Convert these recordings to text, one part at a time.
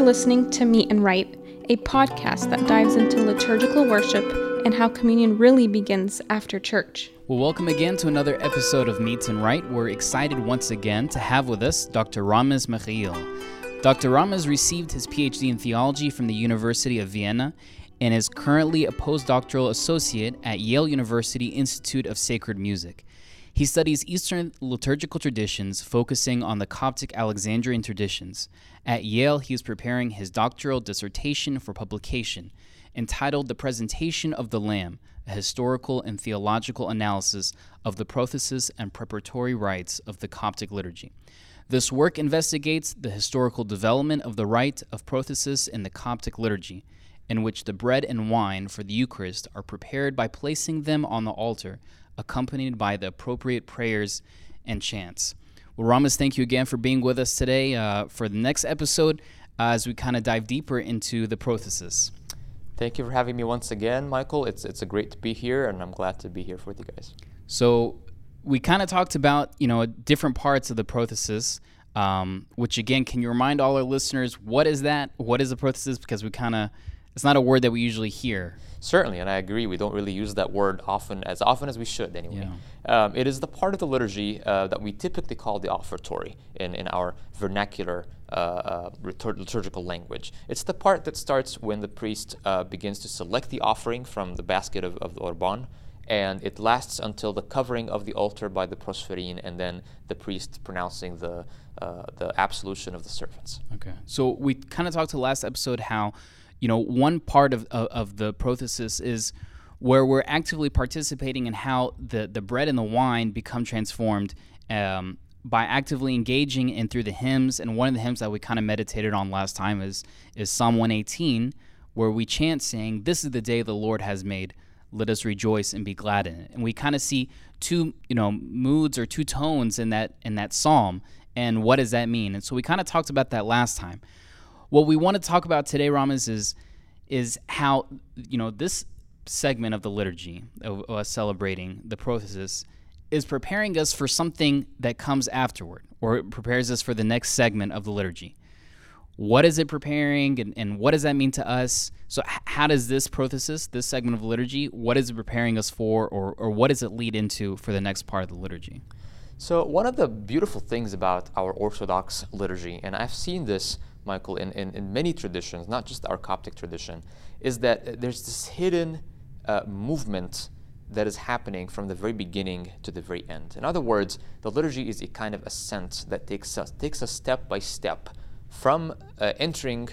are listening to Meet and Write, a podcast that dives into liturgical worship and how communion really begins after church. Well, welcome again to another episode of Meet and Write. We're excited once again to have with us Dr. Ramez Mikhail. Dr. Ramez received his PhD in theology from the University of Vienna and is currently a postdoctoral associate at Yale University Institute of Sacred Music. He studies Eastern liturgical traditions, focusing on the Coptic Alexandrian traditions. At Yale, he is preparing his doctoral dissertation for publication, entitled The Presentation of the Lamb A Historical and Theological Analysis of the Prothesis and Preparatory Rites of the Coptic Liturgy. This work investigates the historical development of the rite of prothesis in the Coptic liturgy, in which the bread and wine for the Eucharist are prepared by placing them on the altar accompanied by the appropriate prayers and chants. Well, Ramez, thank you again for being with us today uh, for the next episode uh, as we kind of dive deeper into the prothesis. Thank you for having me once again, Michael. It's it's a great to be here, and I'm glad to be here with you guys. So, we kind of talked about you know different parts of the prothesis, um, which again, can you remind all our listeners what is that? What is a prothesis? Because we kind of it's not a word that we usually hear. Certainly, and I agree. We don't really use that word often, as often as we should, anyway. Yeah. Um, it is the part of the liturgy uh, that we typically call the offertory in, in our vernacular uh, uh, liturgical language. It's the part that starts when the priest uh, begins to select the offering from the basket of, of the orban, and it lasts until the covering of the altar by the prosphyrine, and then the priest pronouncing the uh, the absolution of the servants. Okay. So we kind of talked to last episode how you know, one part of, of, of the prothesis is where we're actively participating in how the, the bread and the wine become transformed um, by actively engaging in through the hymns. And one of the hymns that we kind of meditated on last time is, is Psalm 118, where we chant saying, This is the day the Lord has made. Let us rejoice and be glad in it. And we kind of see two, you know, moods or two tones in that in that psalm. And what does that mean? And so we kind of talked about that last time. What we want to talk about today, Ramez, is is how you know this segment of the liturgy of us celebrating the prothesis is preparing us for something that comes afterward, or it prepares us for the next segment of the liturgy. What is it preparing, and, and what does that mean to us? So, h- how does this prothesis, this segment of liturgy, what is it preparing us for, or, or what does it lead into for the next part of the liturgy? So, one of the beautiful things about our Orthodox liturgy, and I've seen this Michael, in, in, in many traditions, not just our Coptic tradition, is that there's this hidden uh, movement that is happening from the very beginning to the very end. In other words, the liturgy is a kind of ascent that takes us takes us step by step from uh, entering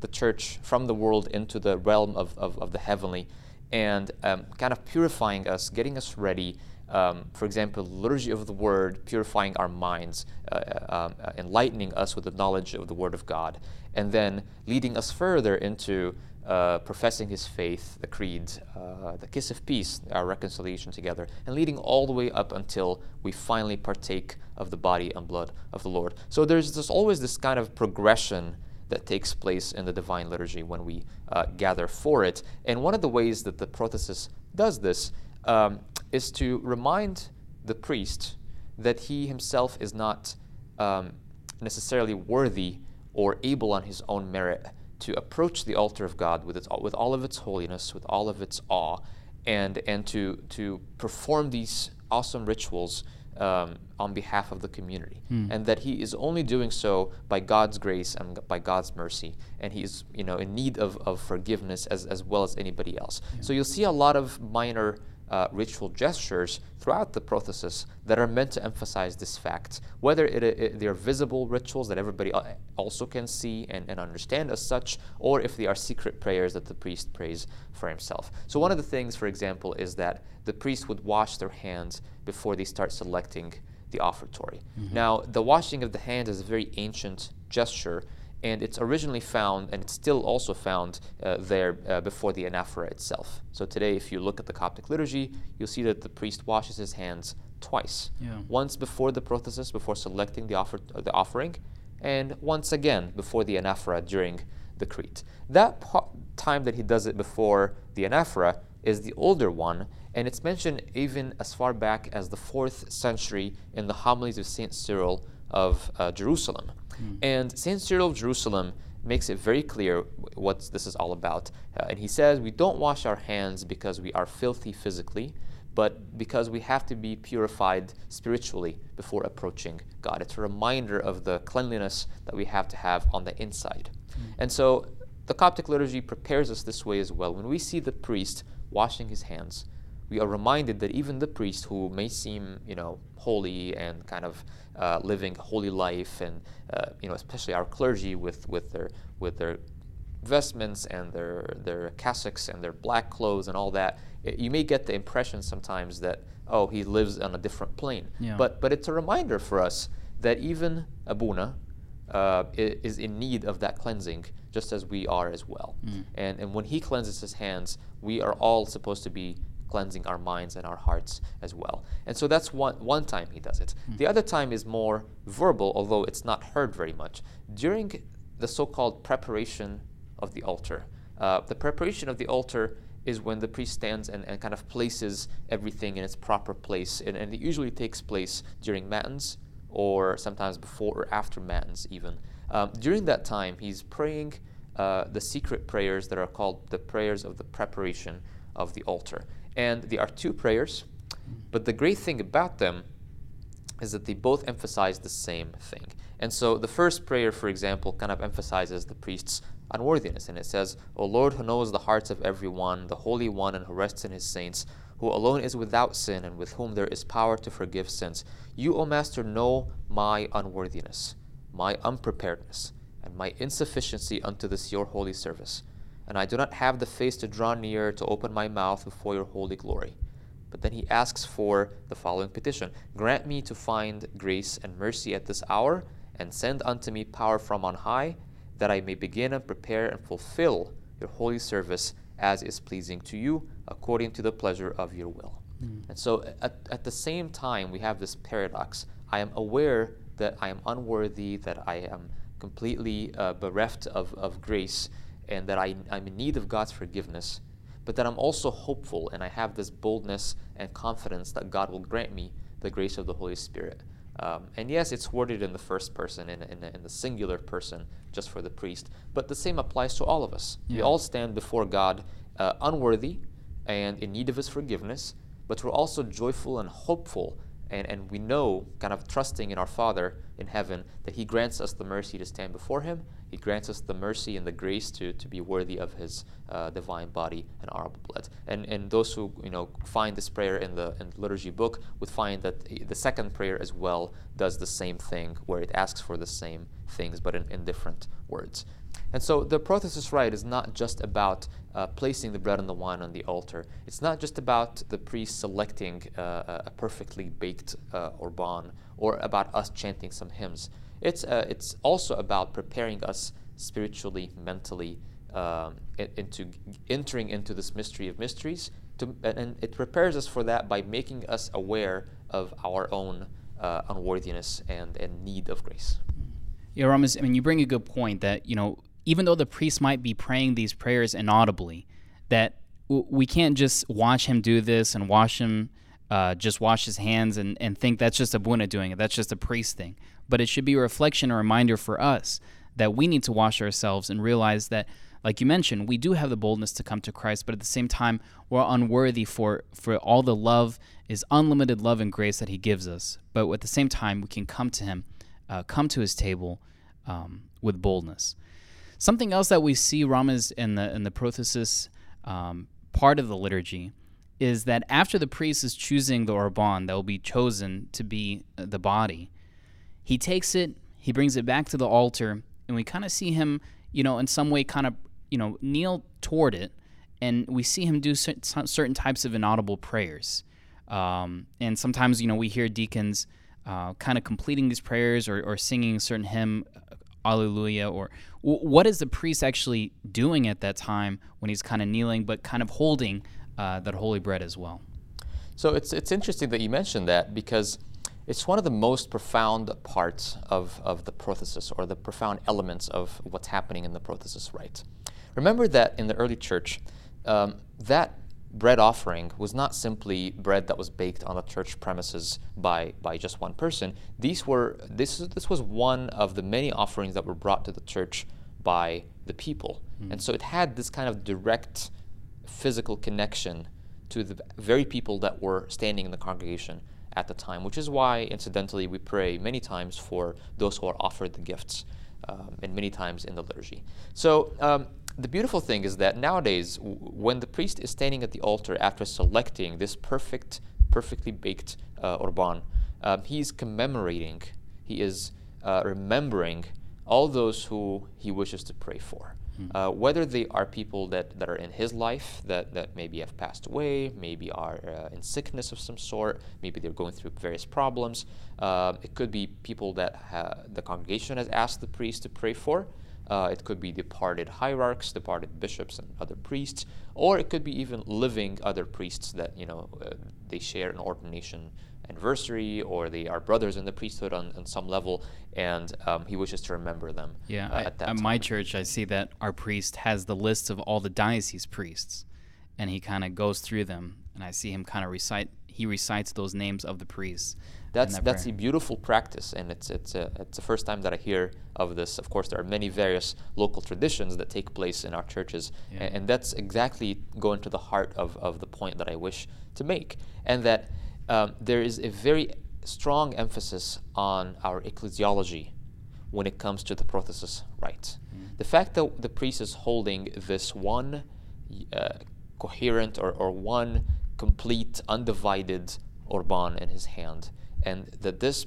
the church from the world into the realm of, of, of the heavenly and um, kind of purifying us, getting us ready um, for example, liturgy of the word, purifying our minds, uh, uh, um, uh, enlightening us with the knowledge of the word of God, and then leading us further into uh, professing his faith, the creed, uh, the kiss of peace, our reconciliation together, and leading all the way up until we finally partake of the body and blood of the Lord. So there's, always this kind of progression that takes place in the divine liturgy when we uh, gather for it. And one of the ways that the prothesis does this um, is to remind the priest that he himself is not um, necessarily worthy or able on his own merit to approach the altar of God with, its, with all of its holiness, with all of its awe, and, and to, to perform these awesome rituals um, on behalf of the community, mm. and that he is only doing so by God's grace and by God's mercy, and he is you know in need of, of forgiveness as, as well as anybody else. Yeah. So you'll see a lot of minor uh, ritual gestures throughout the prothesis that are meant to emphasize this fact, whether it, it, they're visible rituals that everybody also can see and, and understand as such, or if they are secret prayers that the priest prays for himself. So, one of the things, for example, is that the priest would wash their hands before they start selecting the offertory. Mm-hmm. Now, the washing of the hands is a very ancient gesture and it's originally found, and it's still also found uh, there uh, before the anaphora itself. So today, if you look at the Coptic liturgy, you'll see that the priest washes his hands twice. Yeah. Once before the prothesis, before selecting the, offer, uh, the offering, and once again before the anaphora during the Creed. That po- time that he does it before the anaphora is the older one, and it's mentioned even as far back as the fourth century in the homilies of Saint Cyril of uh, Jerusalem. And St. Cyril of Jerusalem makes it very clear what this is all about. Uh, and he says, We don't wash our hands because we are filthy physically, but because we have to be purified spiritually before approaching God. It's a reminder of the cleanliness that we have to have on the inside. And so the Coptic liturgy prepares us this way as well. When we see the priest washing his hands, we are reminded that even the priest who may seem, you know, holy and kind of uh, living a holy life, and uh, you know, especially our clergy with, with their with their vestments and their their cassocks and their black clothes and all that, it, you may get the impression sometimes that oh, he lives on a different plane. Yeah. But but it's a reminder for us that even Abuna uh, is in need of that cleansing, just as we are as well. And and when he cleanses his hands, we are all supposed to be cleansing our minds and our hearts as well. And so that's one one time he does it. The other time is more verbal, although it's not heard very much. During the so-called preparation of the altar, uh, the preparation of the altar is when the priest stands and, and kind of places everything in its proper place, and, and it usually takes place during matins or sometimes before or after matins even. Um, during that time, he's praying uh, the secret prayers that are called the prayers of the preparation of the altar. And there are two prayers, but the great thing about them is that they both emphasize the same thing. And so the first prayer, for example, kind of emphasizes the priest's unworthiness. And it says, O Lord, who knows the hearts of everyone, the Holy One, and who rests in his saints, who alone is without sin, and with whom there is power to forgive sins, you, O Master, know my unworthiness, my unpreparedness, and my insufficiency unto this your holy service. And I do not have the face to draw near to open my mouth before your holy glory. But then he asks for the following petition Grant me to find grace and mercy at this hour, and send unto me power from on high, that I may begin and prepare and fulfill your holy service as is pleasing to you, according to the pleasure of your will. And so at, at the same time, we have this paradox. I am aware that I am unworthy, that I am completely uh, bereft of, of grace, and that I, I'm in need of God's forgiveness but that I'm also hopeful and I have this boldness and confidence that God will grant me the grace of the Holy Spirit. Um, and yes, it's worded in the first person, in, in, in the singular person, just for the priest, but the same applies to all of us. We all stand before God uh, unworthy and in need of His forgiveness, but we're also joyful and hopeful. And, and we know, kind of trusting in our Father in heaven, that He grants us the mercy to stand before Him. He grants us the mercy and the grace to, to be worthy of His uh, divine body and honorable blood. And, and those who you know find this prayer in the, in the liturgy book would find that the the second prayer as well does the same thing, where it asks for the same things but in, in different words. And so the prothesis rite is not just about uh, placing the bread and the wine on the altar. It's not just about the priest selecting uh, a perfectly baked uh, orban or about us chanting some hymns. It's, uh, it's also about preparing us spiritually, mentally, um, into entering into this mystery of mysteries. To, and- it prepares us for that by making us aware of our own uh, unworthiness and, and need of grace. Yeah, Ramez, I mean, you bring a good point that, you know, even though the priest might be praying these prayers inaudibly, that we can't just watch him do this and watch him uh, just wash his hands and, and think that's just Abuna doing it. That's just a priest thing. But it should be a reflection, a reminder for us that we need to wash ourselves and realize that, like you mentioned, we do have the boldness to come to Christ, but at the same time, we're unworthy for, for all the love, is unlimited love and grace that he gives us. But at the same time, we can come to him uh, come to his table um, with boldness. Something else that we see Ramez in the in the prothesis um, part of the liturgy is that after the priest is choosing the orban that will be chosen to be uh, the body, he takes it, he brings it back to the altar, and we kind of see him, you know, in some way, kind of, you know, kneel toward it, and we see him do certain types of inaudible prayers. Um, and sometimes, you know, we hear deacons uh, kind of completing these prayers or, or singing a certain hymn, Alleluia, or what is the priest actually doing at that time when he's kind of kneeling, but kind of holding uh, that holy bread as well? So it's, it's interesting that you mentioned that because it's one of the most profound parts of, of the prothesis or the profound elements of what's happening in the prothesis rite. Remember that in the early church, um, that bread offering was not simply bread that was baked on the church premises by, by just one person. These were this this was one of the many offerings that were brought to the church by the people, mm. and so it had this kind of direct physical connection to the very people that were standing in the congregation at the time, which is why, incidentally, we pray many times for those who are offered the gifts, um, and many times in the liturgy. So. Um, the beautiful thing is that nowadays, w- when the priest is standing at the altar after selecting this perfect, perfectly baked uh, um, he is commemorating, he is uh, remembering all those who he wishes to pray for. Mm. Uh, whether they are people that, that are in his life that, that maybe have passed away, maybe are uh, in sickness of some sort, maybe they're going through various problems. Uh, it could be people that ha- the congregation has asked the priest to pray for. Uh, it could be departed hierarchs, departed bishops, and other priests, or it could be even living other priests that you know uh, they share an ordination anniversary, or they are brothers in the priesthood on, on some level, and um, he wishes to remember them. Yeah, uh, at, at my church, I see that our priest has the list of all the diocese priests, and he kind of goes through them, and I see him kind of recite. He recites those names of the priests that's that's a beautiful practice, and it's it's a, it's the first time that I hear of this. Of course, there are many various local traditions that take place in our churches, yeah. and, and, that's exactly going to the heart of, of the point that I wish to make, and that um, there is a very strong emphasis on our ecclesiology when it comes to the prothesis rite. Mm. The fact that the priest is holding this one uh, coherent or, or one complete, undivided orban in his hand and that this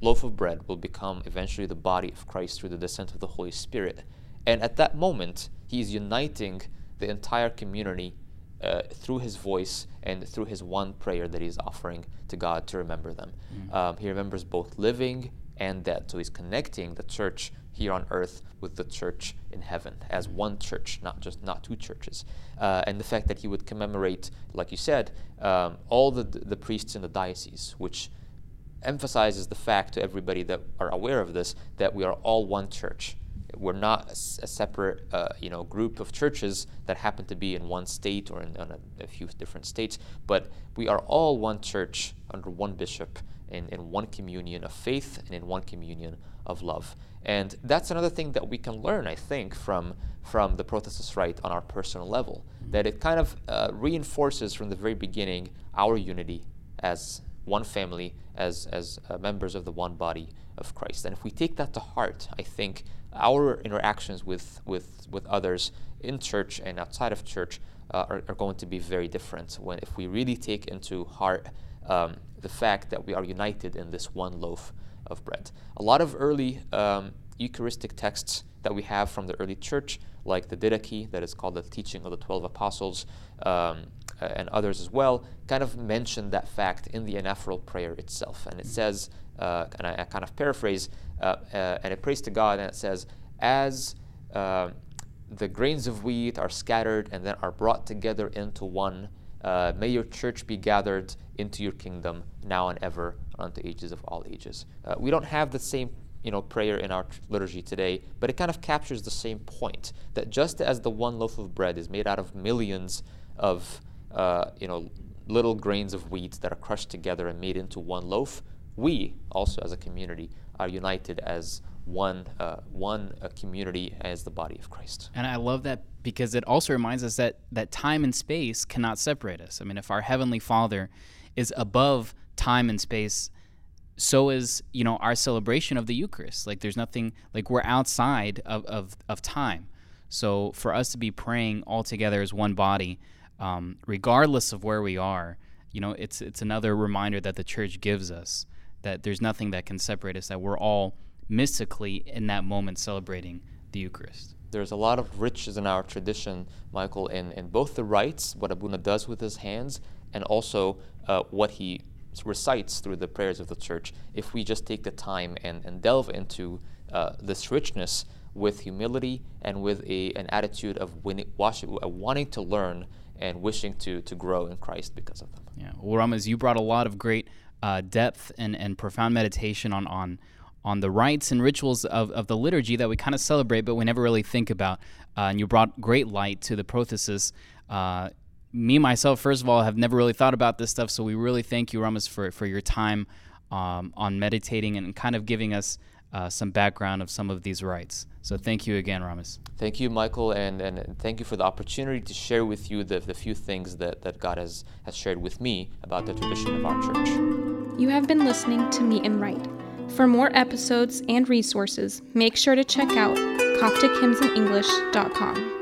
loaf of bread will become eventually the body of Christ through the descent of the Holy Spirit. And at that moment, he is uniting the entire community uh, through his voice and through his one prayer that he's offering to God to remember them. Mm-hmm. Um, he remembers both living and dead. So he's connecting the church here on earth with the church in heaven as one church, not just not two churches. Uh, and the fact that he would commemorate, like you said, um, all the, the priests in the diocese, which emphasizes the fact to everybody that are aware of this that we are all one church. We're not a, a separate, uh, you know, group of churches that happen to be in one state or in, in a, a, few different states, but we are all one church under one bishop in, in one communion of faith and in one communion of love. And that's another thing that we can learn, I think, from from the Prothesis Rite on our personal level. That it kind of uh, reinforces from the very beginning our unity as one family as, as uh, members of the one body of Christ. And if we take that to heart, I think our interactions with, with, with others in church and outside of church uh, are, are, going to be very different when if we really take into heart um, the fact that we are united in this one loaf of bread. A lot of early um, Eucharistic texts that we have from the early church, like the Didache, that is called the teaching of the 12 apostles, um, uh, and others as well, kind of mention that fact in the anaphoral prayer itself. And it says, uh, and I, I, kind of paraphrase, uh, uh, and it prays to God, and it says, as uh, the grains of wheat are scattered and then are brought together into one, uh, may your church be gathered into your kingdom now and ever unto ages of all ages. we don't have the same you know, prayer in our liturgy today, but it kind of captures the same point that just as the one loaf of bread is made out of millions of uh, you know, little grains of wheat that are crushed together and made into one loaf, we also as a community are united as one uh, one uh, community as the body of Christ. And I love that because it also reminds us that that time and space cannot separate us. I mean, if our heavenly Father is above time and space, so is you know our celebration of the Eucharist. Like there's nothing like we're outside of of, of time. So for us to be praying all together as one body um, regardless of where we are. You know, it's it's another reminder that the church gives us that there's nothing that can separate us. That we're all mystically in that moment celebrating the Eucharist. There's a lot of riches in our tradition, Michael, in, in both the rites, what Abuna does with his hands, and also uh, what he recites through the prayers of the church. If we just take the time and, and delve into uh, this richness with humility and with a, an attitude of winning, wanting to learn and wishing to to grow in Christ because of them. Yeah, well, Ramez, you brought a lot of great uh, depth and, and profound meditation on on on the rites and rituals of, of the liturgy that we kind of celebrate, but we never really think about. Uh, and you brought great light to the prothesis. Uh, me myself, first of all, have never really thought about this stuff. So we really thank you, Ramez, for for your time um, on meditating and kind of giving us uh, some background of some of these rites. So thank you again, Ramez. Thank you, Michael, and, and thank you for the opportunity to share with you the, the few things that, that God has, has shared with me about the tradition of our church. You have been listening to Meet and Write. For more episodes and resources, make sure to check out CopticHymnsInEnglish.com.